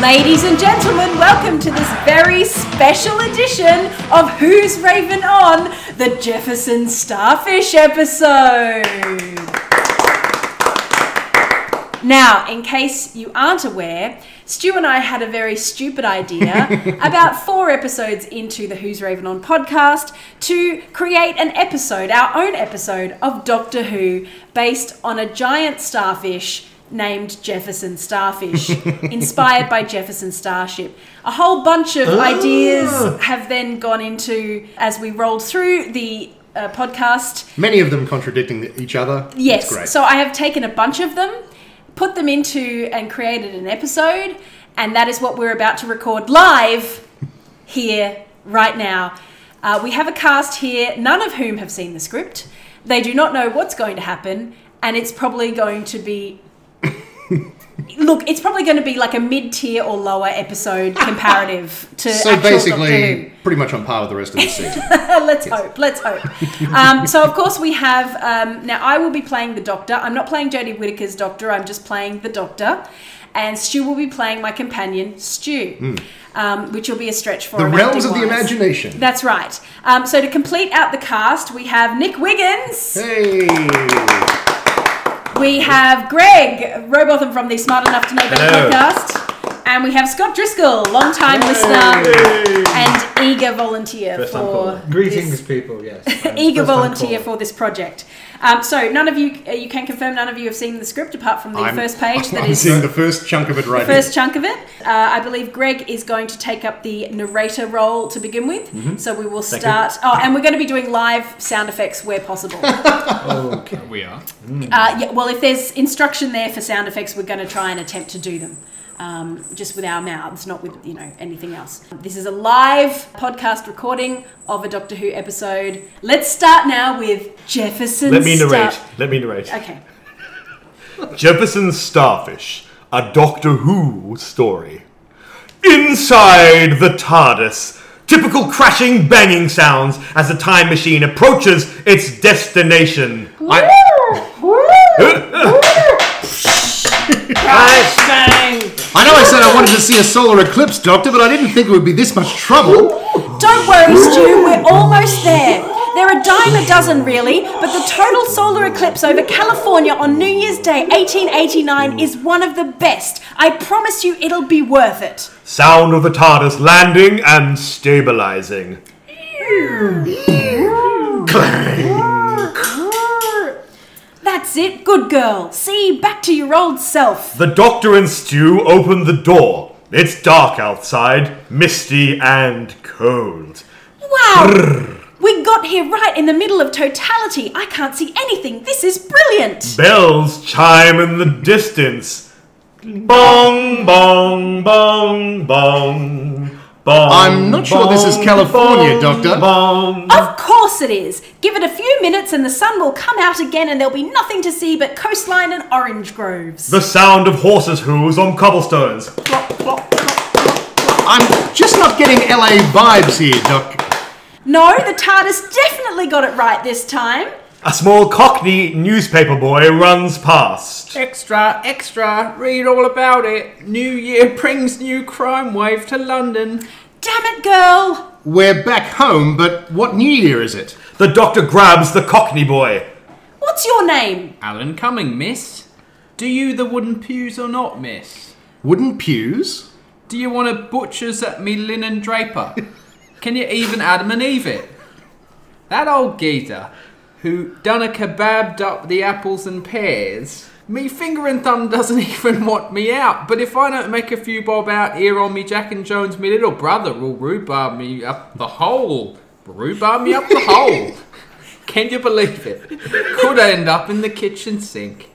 Ladies and gentlemen, welcome to this very special edition of Who's Raven On, the Jefferson Starfish episode. Now, in case you aren't aware, Stu and I had a very stupid idea about four episodes into the Who's Raven On podcast to create an episode, our own episode of Doctor Who, based on a giant starfish named Jefferson Starfish, inspired by Jefferson Starship. A whole bunch of ideas have then gone into as we rolled through the uh, podcast. Many of them contradicting each other. Yes. So I have taken a bunch of them, put them into and created an episode, and that is what we're about to record live here right now. Uh, we have a cast here, none of whom have seen the script. They do not know what's going to happen, and it's probably going to be. Look, it's probably going to be like a mid-tier or lower episode comparative to so basically, pretty much on par with the rest of the season. let's hope. Let's hope. Um, so, of course, we have. Um, now, I will be playing the Doctor. I'm not playing Jodie Whittaker's Doctor. I'm just playing the Doctor. And Stu will be playing my companion, Stu, um, which will be a stretch for the realms of the imagination. That's right. Um, so, to complete out the cast, we have Nick Wiggins. Hey! We have Greg Robotham from the Smart Enough to Know Better Hello. podcast. And we have Scott Driscoll, long-time listener and eager volunteer First time for caller. Greetings, people. Yes, eager first-time volunteer caller. for this project. Um, so none of you, uh, you can confirm none of you have seen the script apart from the I'm- first page that I'm is seeing the first chunk of it right first chunk of it. Uh, I believe Greg is going to take up the narrator role to begin with. Mm-hmm. So we will start. Oh, and we're going to be doing live sound effects where possible. uh, Okay. We are. yeah, well, if there's instruction there for sound effects, we're going to try and attempt to do them. Um, just with our mouths, not with you know anything else. This is a live podcast recording of a Doctor Who episode. Let's start now with Jefferson. Let me Star- narrate. Let me narrate. Okay. Jefferson Starfish, a Doctor Who story. Inside the TARDIS, typical crashing, banging sounds as the time machine approaches its destination. I, I know I said I wanted to see a solar eclipse, Doctor, but I didn't think it would be this much trouble. Don't worry, Stu, we're almost there. They're a dime a dozen, really, but the total solar eclipse over California on New Year's Day 1889 is one of the best. I promise you it'll be worth it. sound of the TARDIS landing and stabilizing. That's it, good girl. See, back to your old self. The Doctor and Stu open the door. It's dark outside, misty and cold. Wow! We got here right in the middle of totality. I can't see anything. This is brilliant. Bells chime in the distance. Bong, bong, bong, bong. Bong, I'm not sure this is California, bong, Doctor. Bong. Of course it is. Give it a few minutes and the sun will come out again and there'll be nothing to see but coastline and orange groves. The sound of horses' hooves on cobblestones. Plop, plop, plop, plop, plop. I'm just not getting LA vibes here, Doc. No, the TARDIS definitely got it right this time. A small cockney newspaper boy runs past. Extra, extra, read all about it. New Year brings new crime wave to London. Damn it, girl. We're back home, but what New Year is it? The doctor grabs the cockney boy. What's your name? Alan Cumming, miss. Do you the wooden pews or not, miss? Wooden pews? Do you want a butcher's at me linen draper? Can you even Adam and Eve it? That old geezer who done a kebabbed up the apples and pears. Me finger and thumb doesn't even want me out, but if I don't make a few bob out here on me Jack and Jones, me little brother will rhubarb me up the hole. Rhubarb me up the hole. Can you believe it? Could end up in the kitchen sink.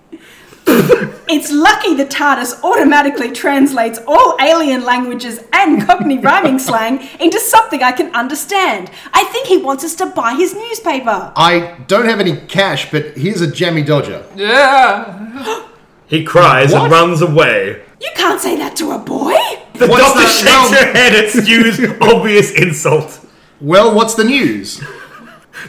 It's lucky the TARDIS automatically translates all alien languages and Cockney rhyming slang into something I can understand. I think he wants us to buy his newspaper. I don't have any cash, but here's a jammy dodger. Yeah. He cries What? and runs away. You can't say that to a boy. The What's doctor that? shakes her head at Stu's obvious insult. Well, what's the news?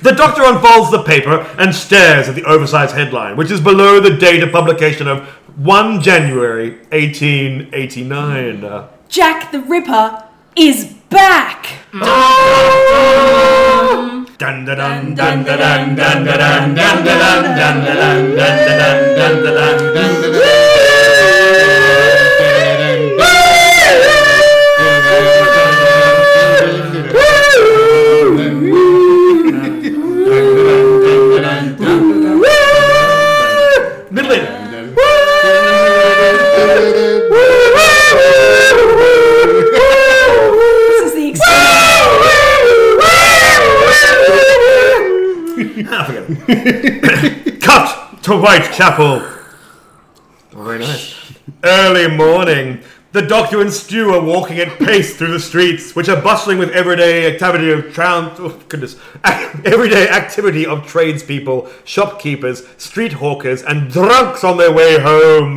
The doctor unfolds the paper and stares at the oversized headline, which is below the date of publication of 1 January 1889. Uh, Jack the Ripper is back! Dun dun dun dun dun dun dun dun dun dun dun dun dun dun dun dun dun Middling. To Whitechapel. Oh, very nice. Early morning. The doctor and Stu are walking at pace through the streets, which are bustling with everyday activity of tran- oh, goodness, everyday activity of tradespeople, shopkeepers, street hawkers, and drunks on their way home.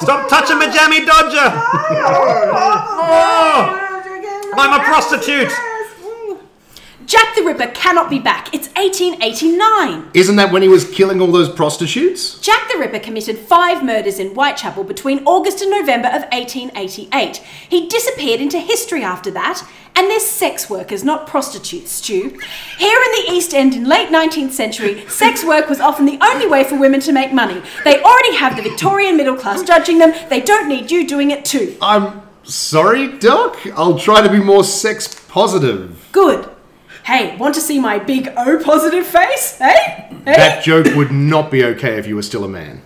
Stop touching my jammy dodger! Oh, I'm a prostitute. Jack the Ripper cannot be back. It's 1889. Isn't that when he was killing all those prostitutes? Jack the Ripper committed five murders in Whitechapel between August and November of 1888. He disappeared into history after that, and they're sex workers, not prostitutes, Stu. Here in the East End in late 19th century, sex work was often the only way for women to make money. They already have the Victorian middle class judging them, they don't need you doing it too. I'm sorry, Doc. I'll try to be more sex positive. Good. Hey, want to see my big O positive face? Hey? Hey? That joke would not be okay if you were still a man.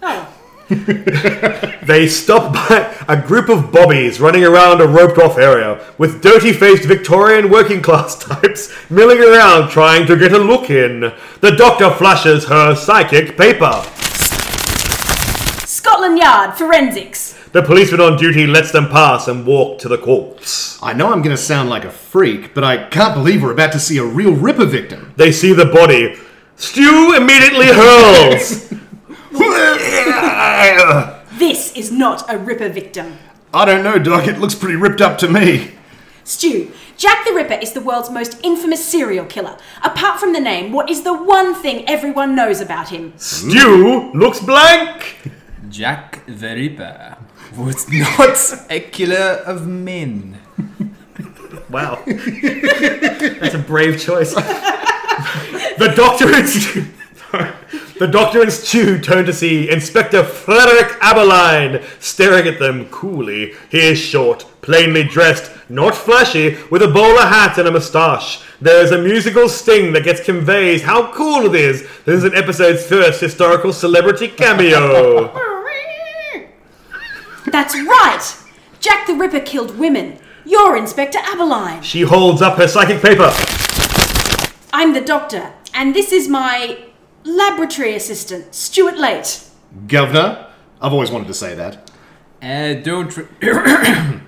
Oh. They stop by a group of bobbies running around a roped off area with dirty faced Victorian working class types milling around trying to get a look in. The doctor flashes her psychic paper. Scotland Yard, forensics. The policeman on duty lets them pass and walk to the corpse. I know I'm going to sound like a freak, but I can't believe we're about to see a real Ripper victim. They see the body. Stu immediately hurls. This is not a Ripper victim. I don't know, Doc. It looks pretty ripped up to me. Stu, Jack the Ripper is the world's most infamous serial killer. Apart from the name, what is the one thing everyone knows about him? Stu looks blank. Jack the Ripper was not a killer of men. Wow. That's a brave choice. the doctor and Stu, the doctor and Stu turn to see Inspector Frederick Abberline staring at them coolly. He is short, plainly dressed, not flashy, with a bowler hat and a moustache. There is a musical sting that gets conveys how cool it is. This is an episode's first historical celebrity cameo. That's right! Jack the Ripper killed women. You're Inspector Abberline. she holds up her psychic paper. I'm the doctor, and this is my laboratory assistant, Stuart Late. Governor? I've always wanted to say that. I don't. Re-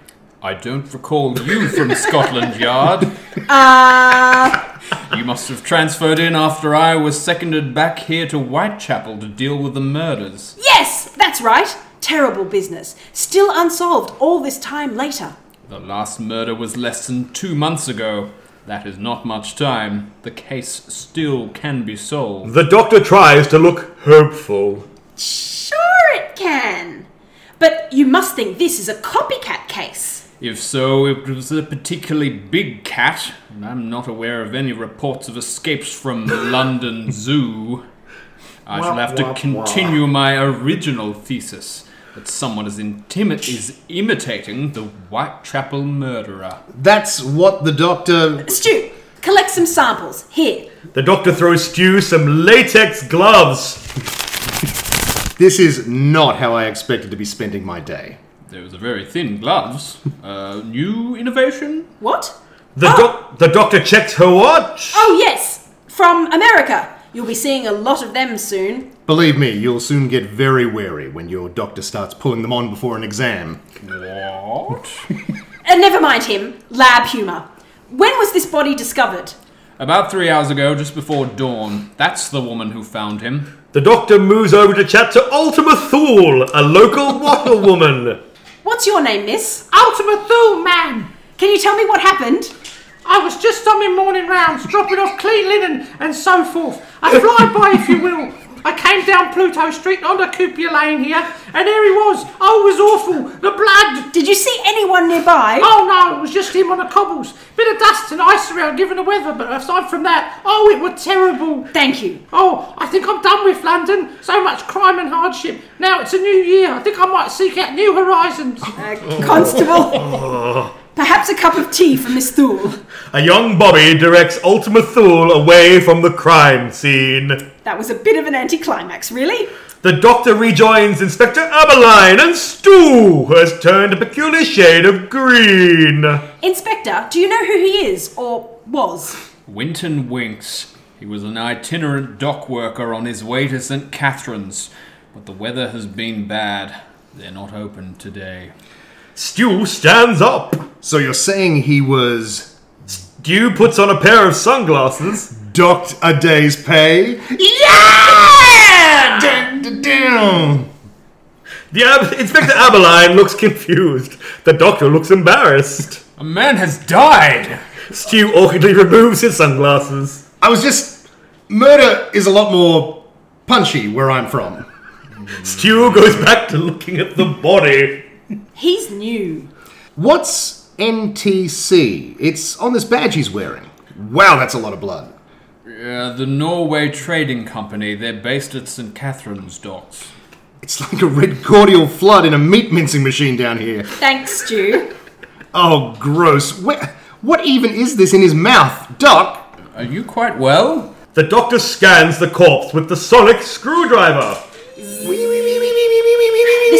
I don't recall you from Scotland Yard. Uh, You must have transferred in after I was seconded back here to Whitechapel to deal with the murders. yes, that's right. Terrible business. Still unsolved all this time later. The last murder was less than two months ago. That is not much time. The case still can be solved. The doctor tries to look hopeful. Sure, it can. But you must think this is a copycat case. If so, it was a particularly big cat, and I'm not aware of any reports of escapes from the London Zoo. I shall have to continue my original thesis that someone is, intimi- is imitating the Whitechapel murderer. That's what the doctor. Stu, collect some samples. Here. The doctor throws Stu some latex gloves. This is not how I expected to be spending my day. Those are very thin gloves. Uh, new innovation? What? The, doc- the doctor checks her watch. Oh, yes. From America. You'll be seeing a lot of them soon. Believe me, you'll soon get very wary when your doctor starts pulling them on before an exam. What? And never mind him. Lab humour. When was this body discovered? About three hours ago, just before dawn. That's the woman who found him. The doctor moves over to chat to Ultima Thule, a local water woman. What's your name, miss? Ultima Thule, man! Can you tell me what happened? I was just on my morning rounds, dropping off clean linen and so forth. A flyby, if you will. I came down Pluto Street onto Cooper Lane here, and there he was. Oh, it was awful. The blood. Did you see anyone nearby? Oh no, it was just him on the cobbles. Bit of dust and ice around given the weather, but aside from that, oh, it was terrible. Thank you. Oh, I think I'm done with London. So much crime and hardship. Now it's a new year. I think I might seek out new horizons. Uh, constable. Perhaps a cup of tea for Miss Thule. A young Bobby directs Ultima Thule away from the crime scene. That was a bit of an anticlimax, really. The doctor rejoins Inspector Abberline, and Stu has turned a peculiar shade of green. Inspector, do you know who he is, or was? Winton Winks. He was an itinerant dock worker on his way to St. Catherine's, but the weather has been bad. They're not open today. Stu stands up. So you're saying he was Stu puts on a pair of sunglasses. docked a day's pay? Yeah! Dun, dun, dun. The Ab- Inspector Abberline looks confused. The doctor looks embarrassed. A man has died! Stu awkwardly removes his sunglasses. I was just. Murder is a lot more punchy where I'm from. Stu goes back to looking at the body. He's new. What's NTC? It's on this badge he's wearing. Wow, that's a lot of blood. Yeah, the Norway Trading Company. They're based at St. Catherine's docks. It's like a red cordial flood in a meat mincing machine down here. Thanks, Stu. Oh, gross. Where, what even is this in his mouth? Doc? Are you quite well? The doctor scans the corpse with the sonic screwdriver. This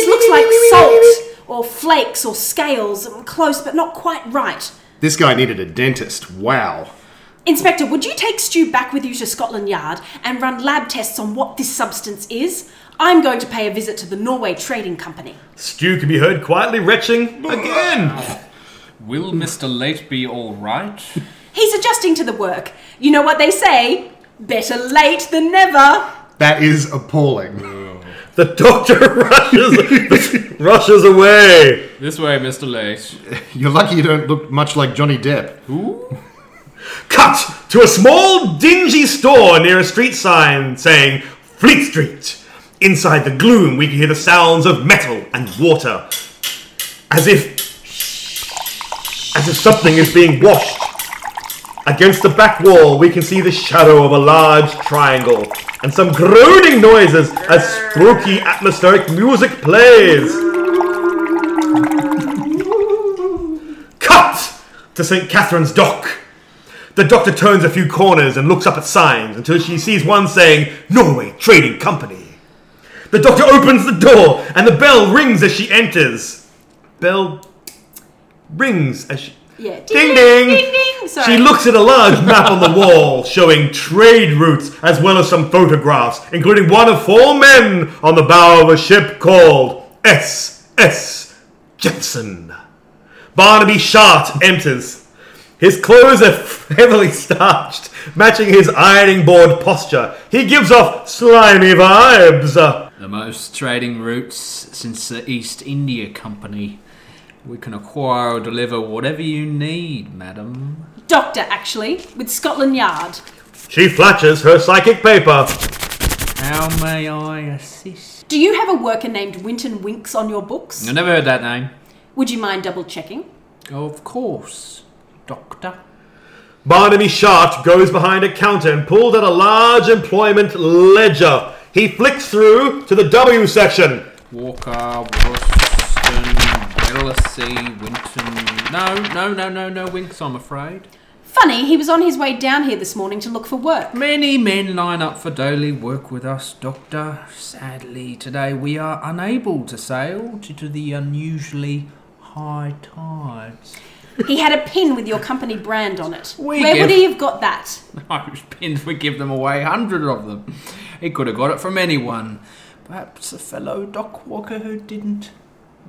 looks like salt, or flakes, or scales. Um, close, but not quite right. This guy needed a dentist. Wow. Inspector, would you take Stu back with you to Scotland Yard and run lab tests on what this substance is? I'm going to pay a visit to the Norway Trading Company. Stu can be heard quietly retching again. Will Mr. Late be alright? He's adjusting to the work. You know what they say? Better late than never. That is appalling. The doctor rushes rushes away. This way, Mr. Late. You're lucky you don't look much like Johnny Depp. Who? Cut to a small, dingy store near a street sign saying Fleet Street. Inside the gloom, we can hear the sounds of metal and water, as if as if something is being washed. Against the back wall, we can see the shadow of a large triangle and some groaning noises as spooky atmospheric music plays. Cut to St. Catherine's Dock. The doctor turns a few corners and looks up at signs until she sees one saying Norway Trading Company. The doctor opens the door and the bell rings as she enters. Bell rings as she. Yeah. Ding ding! Ding ding! Sorry. She looks at a large map on the wall showing trade routes as well as some photographs, including one of four men on the bow of a ship called S.S. Jepson. Barnaby Shart enters. His clothes are heavily starched, matching his ironing board posture. He gives off slimy vibes. The most trading routes since the East India Company. We can acquire or deliver whatever you need, madam. Doctor, actually, with Scotland Yard. She flashes her psychic paper. How may I assist? Do you have a worker named Winton Winks on your books? I never heard that name. Would you mind double checking? Of course, Doctor. Barnaby Shart goes behind a counter and pulls out a large employment ledger. He flicks through to the W section. Walker, Wollaston, Wellesley, Winton. No, no, no, no, no Winks, I'm afraid. Funny, he was on his way down here this morning to look for work. Many men line up for daily work with us, Doctor. Sadly, today we are unable to sail due to the unusually high tides. He had a pin with your company brand on it. We Where would he have got that? Those pins, we give them away, hundred of them. He could have got it from anyone. Perhaps a fellow dock walker who didn't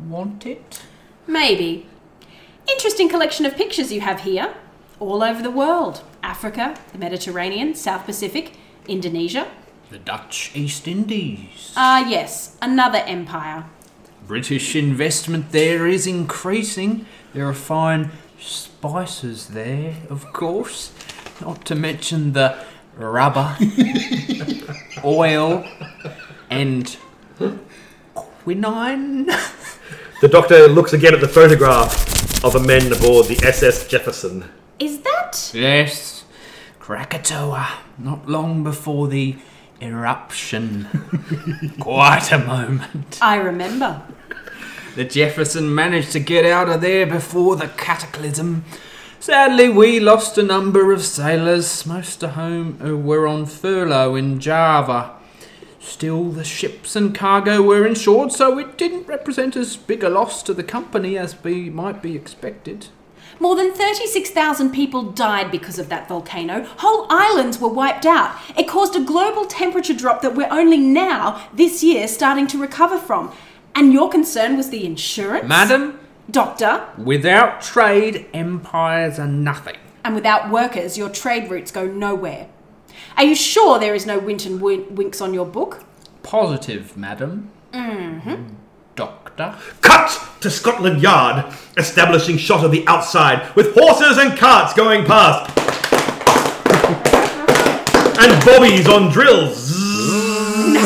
want it? Maybe. Interesting collection of pictures you have here. All over the world Africa, the Mediterranean, South Pacific, Indonesia. The Dutch East Indies. Ah, yes, another empire. British investment there is increasing. There are fine spices there, of course. Not to mention the rubber, oil, and quinine. The doctor looks again at the photograph of a man aboard the SS Jefferson. Is that? Yes, Krakatoa, not long before the eruption. Quite a moment. I remember. The Jefferson managed to get out of there before the cataclysm. Sadly, we lost a number of sailors, most of whom uh, were on furlough in Java. Still, the ships and cargo were insured, so it didn't represent as big a loss to the company as be, might be expected. More than 36,000 people died because of that volcano. Whole islands were wiped out. It caused a global temperature drop that we're only now, this year, starting to recover from. And your concern was the insurance? Madam, Doctor, without trade, empires are nothing. and without workers, your trade routes go nowhere. Are you sure there is no Winton Win- Winks on your book? Positive, madam. Mm-hmm. Doctor. Cut to Scotland Yard, establishing shot of the outside with horses and carts going past. and bobbies on drills.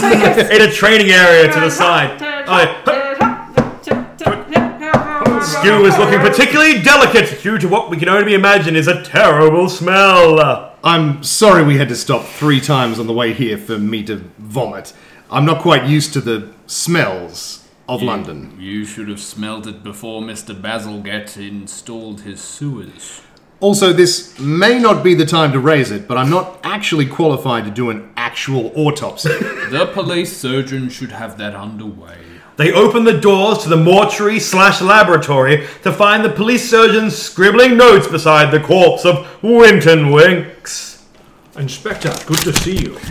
In a training area to the side. Stu is looking particularly delicate due to what we can only imagine is a terrible smell. I'm sorry we had to stop three times on the way here for me to vomit. I'm not quite used to the smells of London. You should have smelled it before Mr. Bazalgette installed his sewers. Also, this may not be the time to raise it, but I'm not actually qualified to do an actual autopsy. The police surgeon should have that underway. They open the doors to the mortuary slash laboratory to find the police surgeon scribbling notes beside the corpse of Winton Winks. Inspector, good to see you.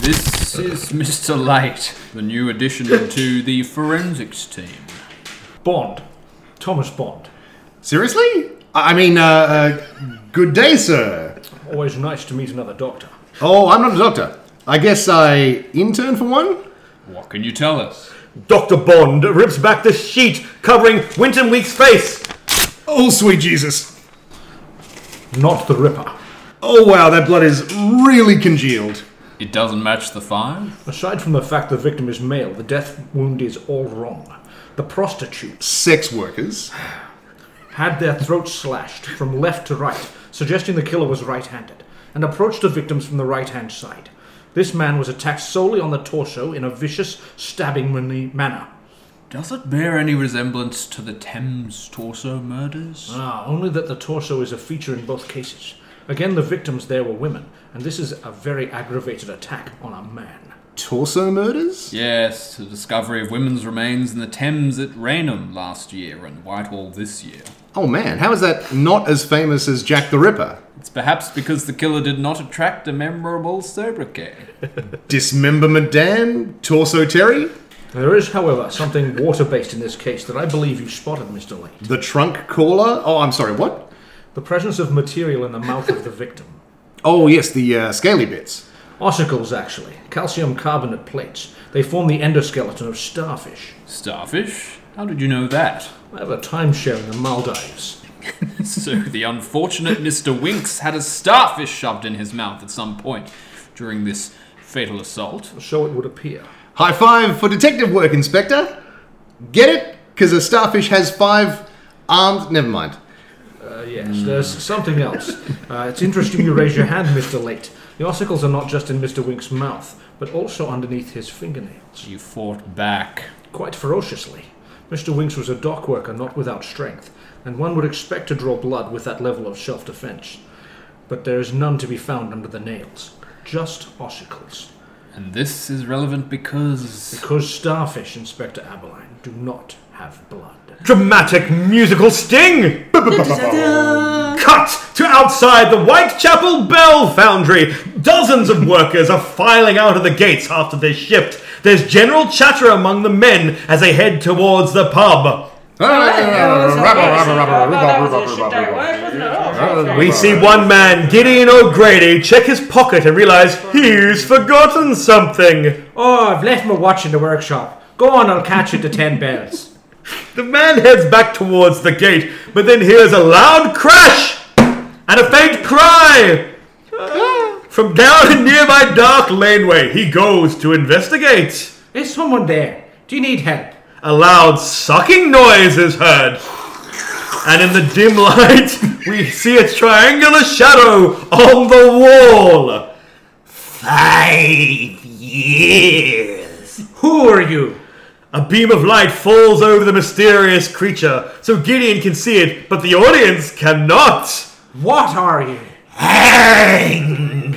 This is Mr. Light, the new addition to the forensics team. Bond. Thomas Bond. Seriously? I I mean, uh, uh, good day, sir. Always nice to meet another doctor. Oh, I'm not a doctor. I guess I intern for one? What can you tell us? Dr. Bond rips back the sheet covering Winton Week's face. Oh, sweet Jesus. Not the Ripper. Oh, wow, that blood is really congealed. It doesn't match the five? Aside from the fact the victim is male, the death wound is all wrong. The prostitutes Sex workers. had their throats slashed from left to right, suggesting the killer was right handed, and approached the victims from the right hand side. This man was attacked solely on the torso in a vicious, stabbing manner. Does it bear any resemblance to the Thames torso murders? Ah, only that the torso is a feature in both cases. Again, the victims there were women, and this is a very aggravated attack on a man. Torso murders? Yes, the discovery of women's remains in the Thames at Rainham last year and Whitehall this year. Oh man, how is that not as famous as Jack the Ripper? It's perhaps because the killer did not attract a memorable sobriquet. Dismemberment Dan? Torso Terry? There is, however, something water based in this case that I believe you spotted, Mr. Late. The trunk caller? Oh, I'm sorry, what? The presence of material in the mouth of the victim. Oh, yes, the uh, scaly bits. Ossicles, actually. Calcium carbonate plates. They form the endoskeleton of starfish. Starfish? How did you know that? I have a timeshare in the Maldives. So the unfortunate Mr. Winks had a starfish shoved in his mouth at some point during this fatal assault. So it would appear. High five for detective work, Inspector. Get it? Because a starfish has five arms. Never mind. Uh, yes, there's something else. Uh, it's interesting you raise your hand, Mr. Late. The ossicles are not just in Mr. Wink's mouth, but also underneath his fingernails. You fought back. Quite ferociously. Mr. Winks was a dock worker not without strength, and one would expect to draw blood with that level of self defense. But there is none to be found under the nails. Just ossicles. And this is relevant because. Because starfish, Inspector Abberline, do not have blood. Dramatic musical sting! Cut to outside the Whitechapel Bell Foundry. Dozens of workers are filing out of the gates after their shift. There's general chatter among the men as they head towards the pub. We see one man, Gideon O'Grady, check his pocket and realize he's forgotten something. Oh, I've left my watch in the workshop. Go on, I'll catch you to ten bells. The man heads back towards the gate, but then hears a loud crash and a faint cry From down a nearby dark laneway, he goes to investigate. Is someone there? Do you need help? A loud sucking noise is heard. And in the dim light, we see a triangular shadow on the wall. Five years. Who are you? A beam of light falls over the mysterious creature, so Gideon can see it, but the audience cannot. What are you?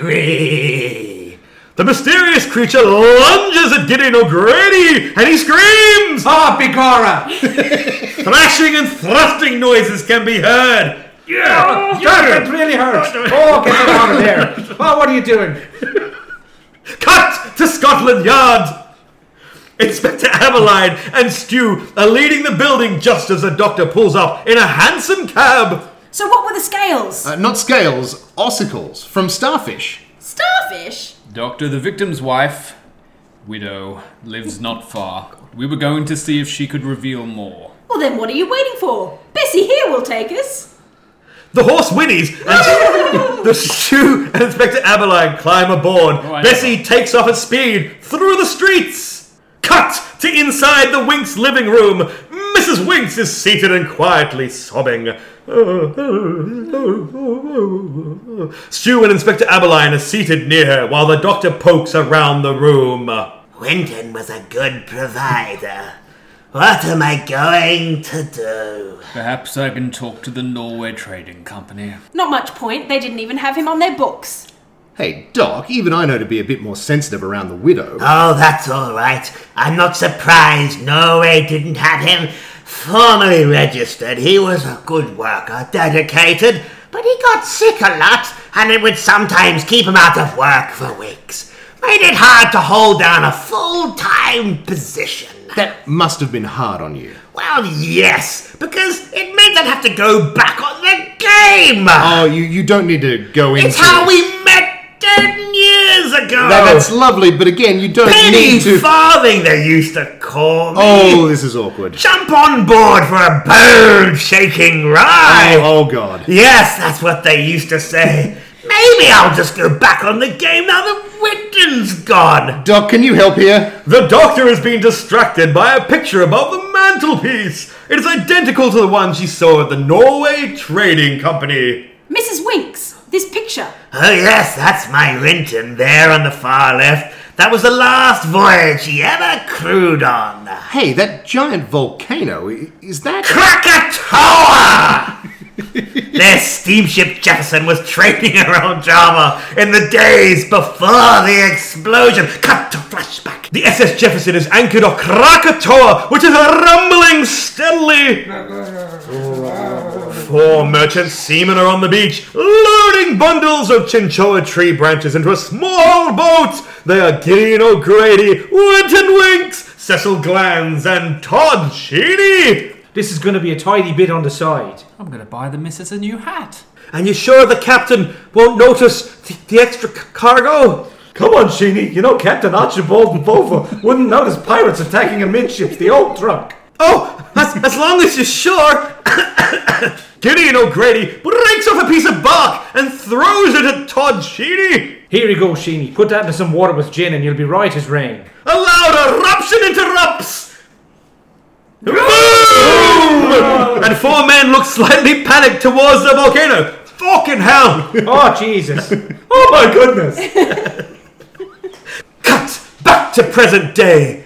Angry. The mysterious creature lunges at Gideon O'Grady, and he screams! Ah, Bigara! Thrashing and thrusting noises can be heard. Oh, that really hurts. Oh, get it out of there. Oh, what are you doing? Cut to Scotland Yard! Inspector Ameline and Stu are leading the building just as the doctor pulls up in a hansom cab. So what were the scales? Uh, not scales, ossicles from starfish. Starfish? Doctor, the victim's wife, widow, lives not far. We were going to see if she could reveal more. Well then what are you waiting for? Bessie here will take us. The horse whinnies, and the Stu and Inspector Ameline climb aboard. Oh, I know. Bessie takes off at speed through the streets. Cut to inside the Winks living room. Mrs. Winks is seated and quietly sobbing. Stu and Inspector Abberline are seated near her while the doctor pokes around the room. Winton was a good provider. What am I going to do? Perhaps I can talk to the Norway Trading Company. Not much point, they didn't even have him on their books. Hey, Doc, even I know to be a bit more sensitive around the widow. Oh, that's all right. I'm not surprised Norway didn't have him formally registered. He was a good worker, dedicated, but he got sick a lot, and it would sometimes keep him out of work for weeks. Made it hard to hold down a full-time position. That must have been hard on you. Well, yes, because it meant I'd have to go back on the game. Oh, you, you don't need to go into it's how we met ten years ago. That- that's lovely, but again, you don't Penny need to. farthing, they used to call me. oh, this is awkward. Jump on board for a bird shaking ride. Oh, oh, God. Yes, that's what they used to say. Maybe I'll just go back on the game now that Winton's gone. Doc, can you help here? The doctor has been distracted by a picture above the mantelpiece. It is identical to the one she saw at the Norway Trading Company. Mrs. Winks, this picture. Oh, yes, that's my Winton there on the far left. That was the last voyage he ever crewed on. Hey, that giant volcano, is that. Krakatoa! Their steamship Jefferson was trading around Java in the days before the explosion. Cut to flashback. The SS Jefferson is anchored off Krakatoa, which is rumbling steadily. Four merchant seamen are on the beach, loading bundles of cinchona tree branches into a small boat. They are Gideon O'Grady, Winton Winks, Cecil Glands, and Todd Sheedy. This is going to be a tidy bit on the side. I'm gonna buy the missus a new hat. And you sure the captain won't notice the, the extra c- cargo? Come on, Sheeny. You know Captain Archibald and Bova wouldn't notice pirates attacking amidships, the old trunk. Oh, as, as long as you're sure. Gideon O'Grady breaks off a piece of bark and throws it at Todd Sheedy. Here you go, Sheeny. Put that into some water with gin and you'll be right as rain. A loud eruption interrupts. Boom! and four men look slightly panicked towards the volcano. Fucking hell! Oh, Jesus. Oh, my goodness. Cut back to present day.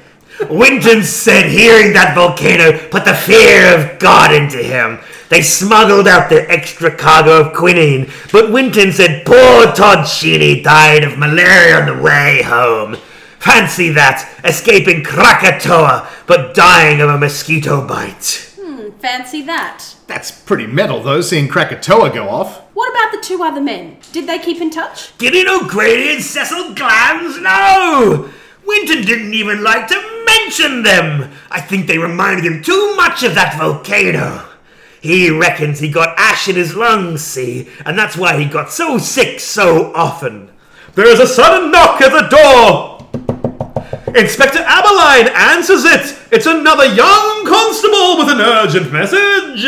Winton said hearing that volcano put the fear of God into him. They smuggled out their extra cargo of quinine, but Winton said poor Todd Sheeny died of malaria on the way home. Fancy that, escaping Krakatoa, but dying of a mosquito bite. Hmm, fancy that. That's pretty metal, though, seeing Krakatoa go off. What about the two other men? Did they keep in touch? Gideon O'Grady and Cecil Glands? No! Winton didn't even like to mention them. I think they reminded him too much of that volcano. He reckons he got ash in his lungs, see, and that's why he got so sick so often. There is a sudden knock at the door. Inspector Abberline answers it. It's another young constable with an urgent message.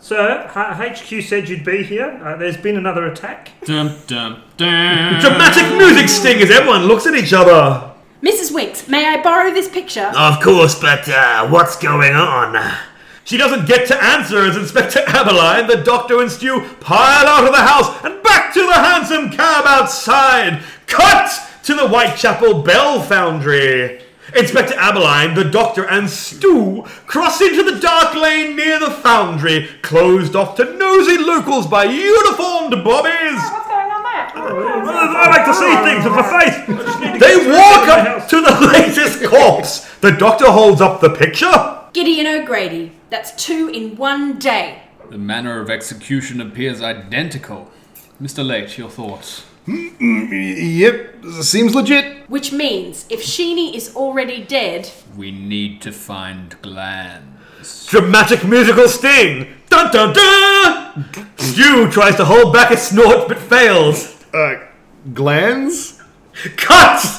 Sir, HQ said you'd be here. Uh, there's been another attack. Dum dum dum. Dramatic music sting as everyone looks at each other. Mrs. Winks, may I borrow this picture? Of course, but uh, what's going on? She doesn't get to answer as Inspector Abberline, the Doctor, and Stu pile out of the house and back to the hansom cab outside. Cut to the Whitechapel Bell Foundry. Inspector Abberline, the Doctor, and Stu cross into the dark lane near the foundry, closed off to nosy locals by uniformed bobbies. What's going on there? I like to see things with my face. The Doctor holds up the picture. Gideon O'Grady. That's two in one day. The manner of execution appears identical. Mr. Late, your thoughts? Yep, seems legit. Which means if Sheeny is already dead, We need to find glands. Dramatic musical sting. Dun dun dun. Stu tries to hold back a snort but fails. Uh, glands? Cut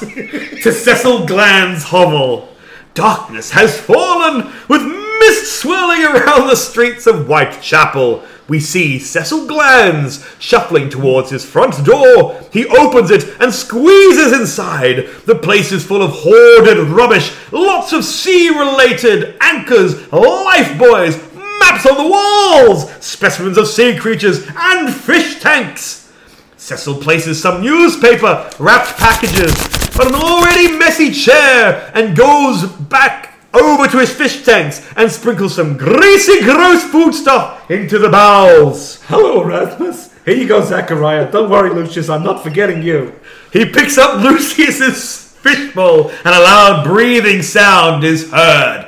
to Cecil Gland's hovel. Darkness has fallen, with mist swirling around the streets of Whitechapel. We see Cecil Glands shuffling towards his front door. He opens it and squeezes inside. The place is full of hoarded rubbish, lots of sea-related anchors, lifebuoys, maps on the walls, specimens of sea creatures, and fish tanks. Cecil places some newspaper wrapped packages on an already messy chair and goes back over to his fish tanks and sprinkles some greasy, gross food stuff into the bowls. Hello, Rasmus. Here you go, Zachariah. Don't worry, Lucius. I'm not forgetting you. He picks up Lucius's fishbowl and a loud breathing sound is heard.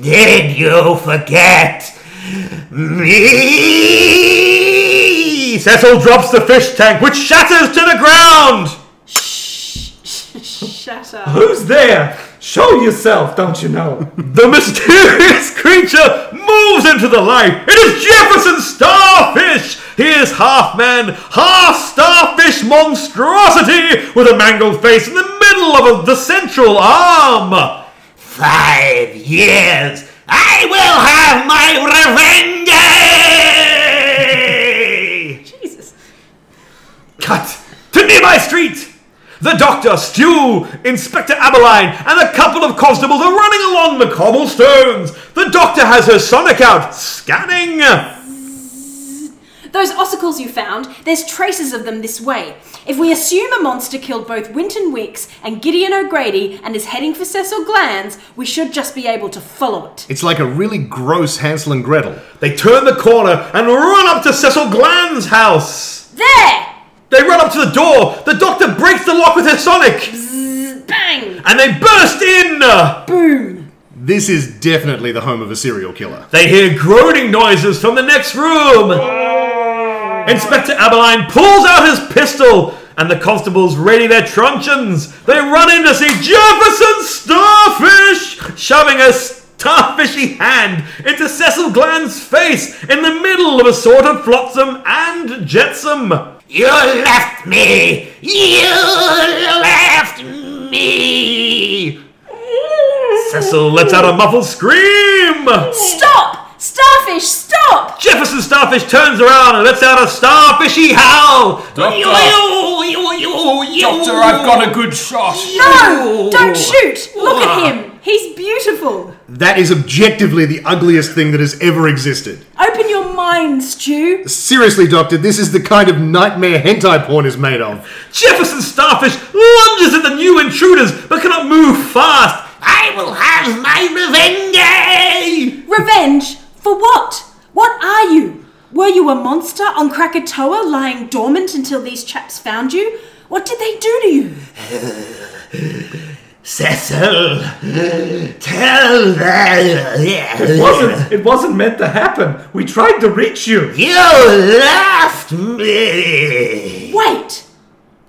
Did you forget me? Cecil drops the fish tank, which shatters to the ground. shut up. Who's there? Show yourself, don't you know? The mysterious creature moves into the light. It is Jefferson Starfish. He is half man, half starfish monstrosity with a mangled face in the middle of a- the central arm. Five years. I will have my revenge! Jesus. Cut to nearby street. The doctor, Stu, Inspector Abberline, and a couple of constables are running along the cobblestones. The doctor has her sonic out, scanning. Those ossicles you found, there's traces of them this way. If we assume a monster killed both Winton Wicks and Gideon O'Grady and is heading for Cecil Glands, we should just be able to follow it. It's like a really gross Hansel and Gretel. They turn the corner and run up to Cecil Gland's house. There! They run up to the door. The doctor breaks the lock with her sonic, Bang! and they burst in. Boom! This is definitely the home of a serial killer. They hear groaning noises from the next room. Inspector Abberline pulls out his pistol, and the constables ready their truncheons. They run in to see Jefferson Starfish shoving a starfishy hand into Cecil Gland's face in the middle of a sort of flotsam and jetsam. You left me! You left me! Cecil lets out a muffled scream. Stop! Starfish, stop! Jefferson Starfish turns around and lets out a starfishy howl. Doctor! Doctor, Doctor, I've got a good shot! No! Don't shoot! Look at him! Ah. He's beautiful! That is objectively the ugliest thing that has ever existed. Open your mind, Stu! Seriously, Doctor, this is the kind of nightmare hentai porn is made of. Jefferson Starfish lunges at the new intruders but cannot move fast. I will have my revenge! Revenge? For what? What are you? Were you a monster on Krakatoa lying dormant until these chaps found you? What did they do to you? Cecil, tell them. It wasn't. It wasn't meant to happen. We tried to reach you. You left me! Wait!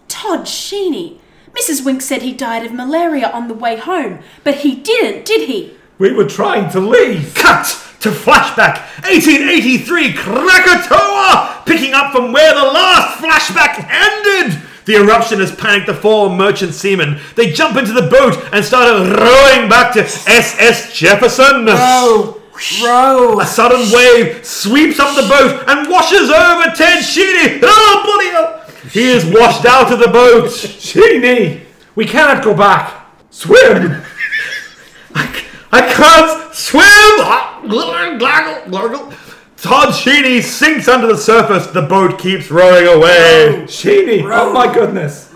Todd Sheeny. Mrs. Wink said he died of malaria on the way home, but he didn't, did he? We were trying to leave. Cut to flashback 1883 Krakatoa, picking up from where the last flashback ended. The eruption has panicked the four merchant seamen. They jump into the boat and start rowing back to SS Jefferson. Oh, Row! A sudden wave sweeps up the boat and washes over Ted Sheedy. Oh, bloody hell! He is washed out of the boat. Sheeny, we cannot go back. Swim! I can't swim! Gluggle, gluggle, gluggle. Todd Sheedy sinks under the surface. The boat keeps rowing away. Sheeny, oh my goodness.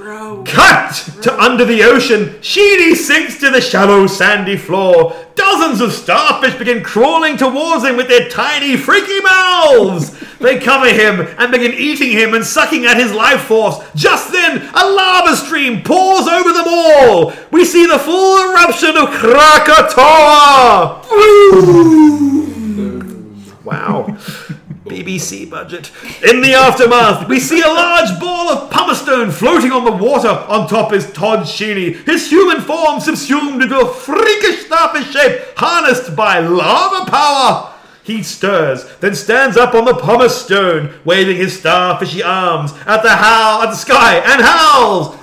Cut to under the ocean. Sheedy sinks to the shallow, sandy floor. Dozens of starfish begin crawling towards him with their tiny, freaky mouths. They cover him and begin eating him and sucking at his life force. Just then, a lava stream pours over them all. We see the full eruption of Krakatoa. Wow. BBC budget. In the aftermath, we see a large ball of pumice stone floating on the water. On top is Todd Sheeny, his human form subsumed into a freakish starfish shape, harnessed by lava power. He stirs, then stands up on the pumice stone, waving his starfishy arms at the howl at the sky, and howls.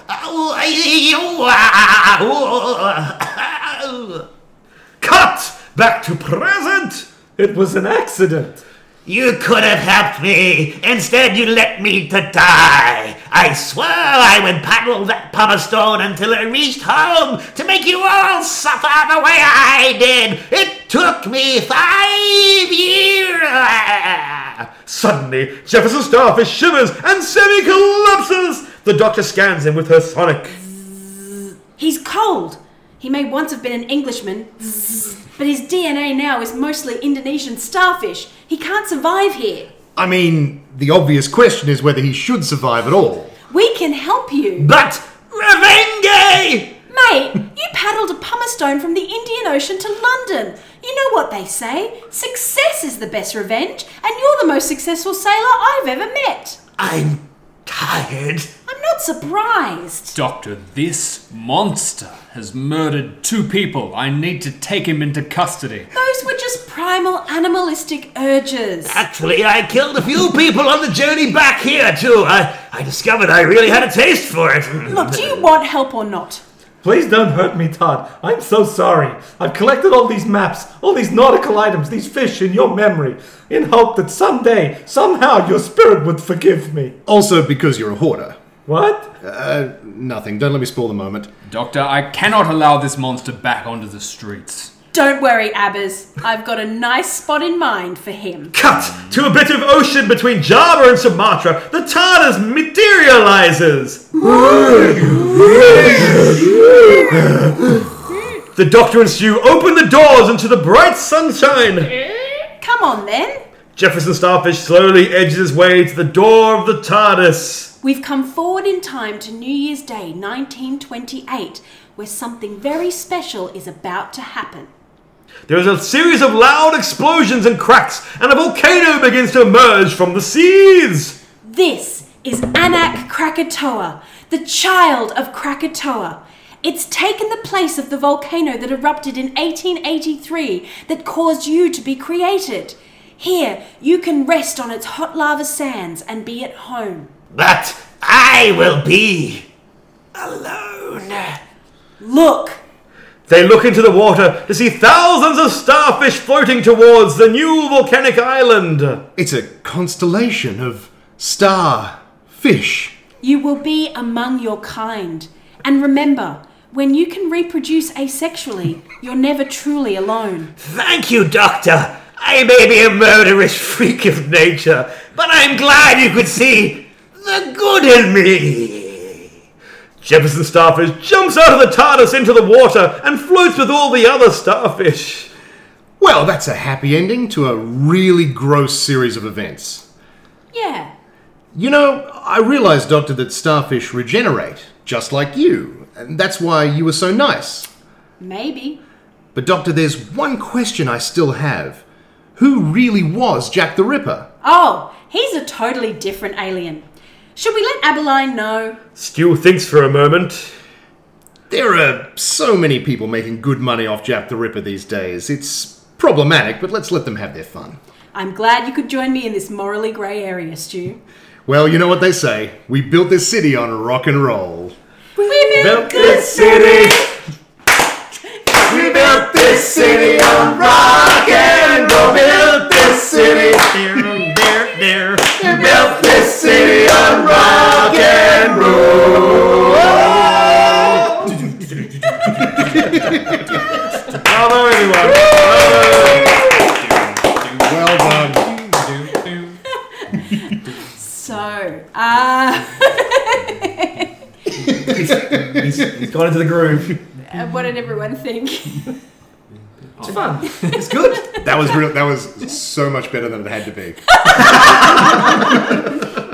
Cut back to present. It was an accident. You could have helped me. Instead, you let me to die. I swore I would paddle that pumice stone until it reached home to make you all suffer the way I did. It took me five years. Suddenly, Jefferson Starfish shivers and semi collapses. The doctor scans him with her sonic. He's cold. He may once have been an Englishman, but his DNA now is mostly Indonesian starfish. He can't survive here. I mean, the obvious question is whether he should survive at all. We can help you. But Revenge! Mate, you paddled a pumice stone from the Indian Ocean to London. You know what they say success is the best revenge, and you're the most successful sailor I've ever met. I'm tired. I'm not surprised. Doctor, this monster has murdered two people. I need to take him into custody. Those were just primal animalistic urges. Actually, I killed a few people on the journey back here, too. I, I discovered I really had a taste for it. Look, do you want help or not? Please don't hurt me, Todd. I'm so sorry. I've collected all these maps, all these nautical items, these fish in your memory, in hope that someday, somehow, your spirit would forgive me. Also, because you're a hoarder. What? Uh, nothing. Don't let me spoil the moment. Doctor, I cannot allow this monster back onto the streets. Don't worry, Abbas. I've got a nice spot in mind for him. Cut to a bit of ocean between Java and Sumatra. The TARDIS materializes. the Doctor and Stu open the doors into the bright sunshine. Come on then. Jefferson Starfish slowly edges his way to the door of the TARDIS. We've come forward in time to New Year's Day 1928, where something very special is about to happen. There is a series of loud explosions and cracks, and a volcano begins to emerge from the seas. This is Anak Krakatoa, the child of Krakatoa. It's taken the place of the volcano that erupted in 1883 that caused you to be created. Here, you can rest on its hot lava sands and be at home. But I will be alone. Look! They look into the water to see thousands of starfish floating towards the new volcanic island. It's a constellation of star fish. You will be among your kind. And remember, when you can reproduce asexually, you're never truly alone. Thank you, Doctor. I may be a murderous freak of nature, but I'm glad you could see the good in me. Jefferson Starfish jumps out of the TARDIS into the water and floats with all the other starfish. Well, that's a happy ending to a really gross series of events. Yeah. You know, I realized, Doctor, that starfish regenerate, just like you. And that's why you were so nice. Maybe. But, Doctor, there's one question I still have. Who really was Jack the Ripper? Oh, he's a totally different alien. Should we let Abberline know? Stu thinks for a moment. There are so many people making good money off Jack the Ripper these days. It's problematic, but let's let them have their fun. I'm glad you could join me in this morally grey area, Stu. Well, you know what they say. We built this city on rock and roll. We built this city. We built this city on rock and roll. there, there, Bravo, everyone. Well done. So, uh, He's, he's gone into the groove. uh, what did everyone think? It's fun. It's good. That was real. That was so much better than it had to be.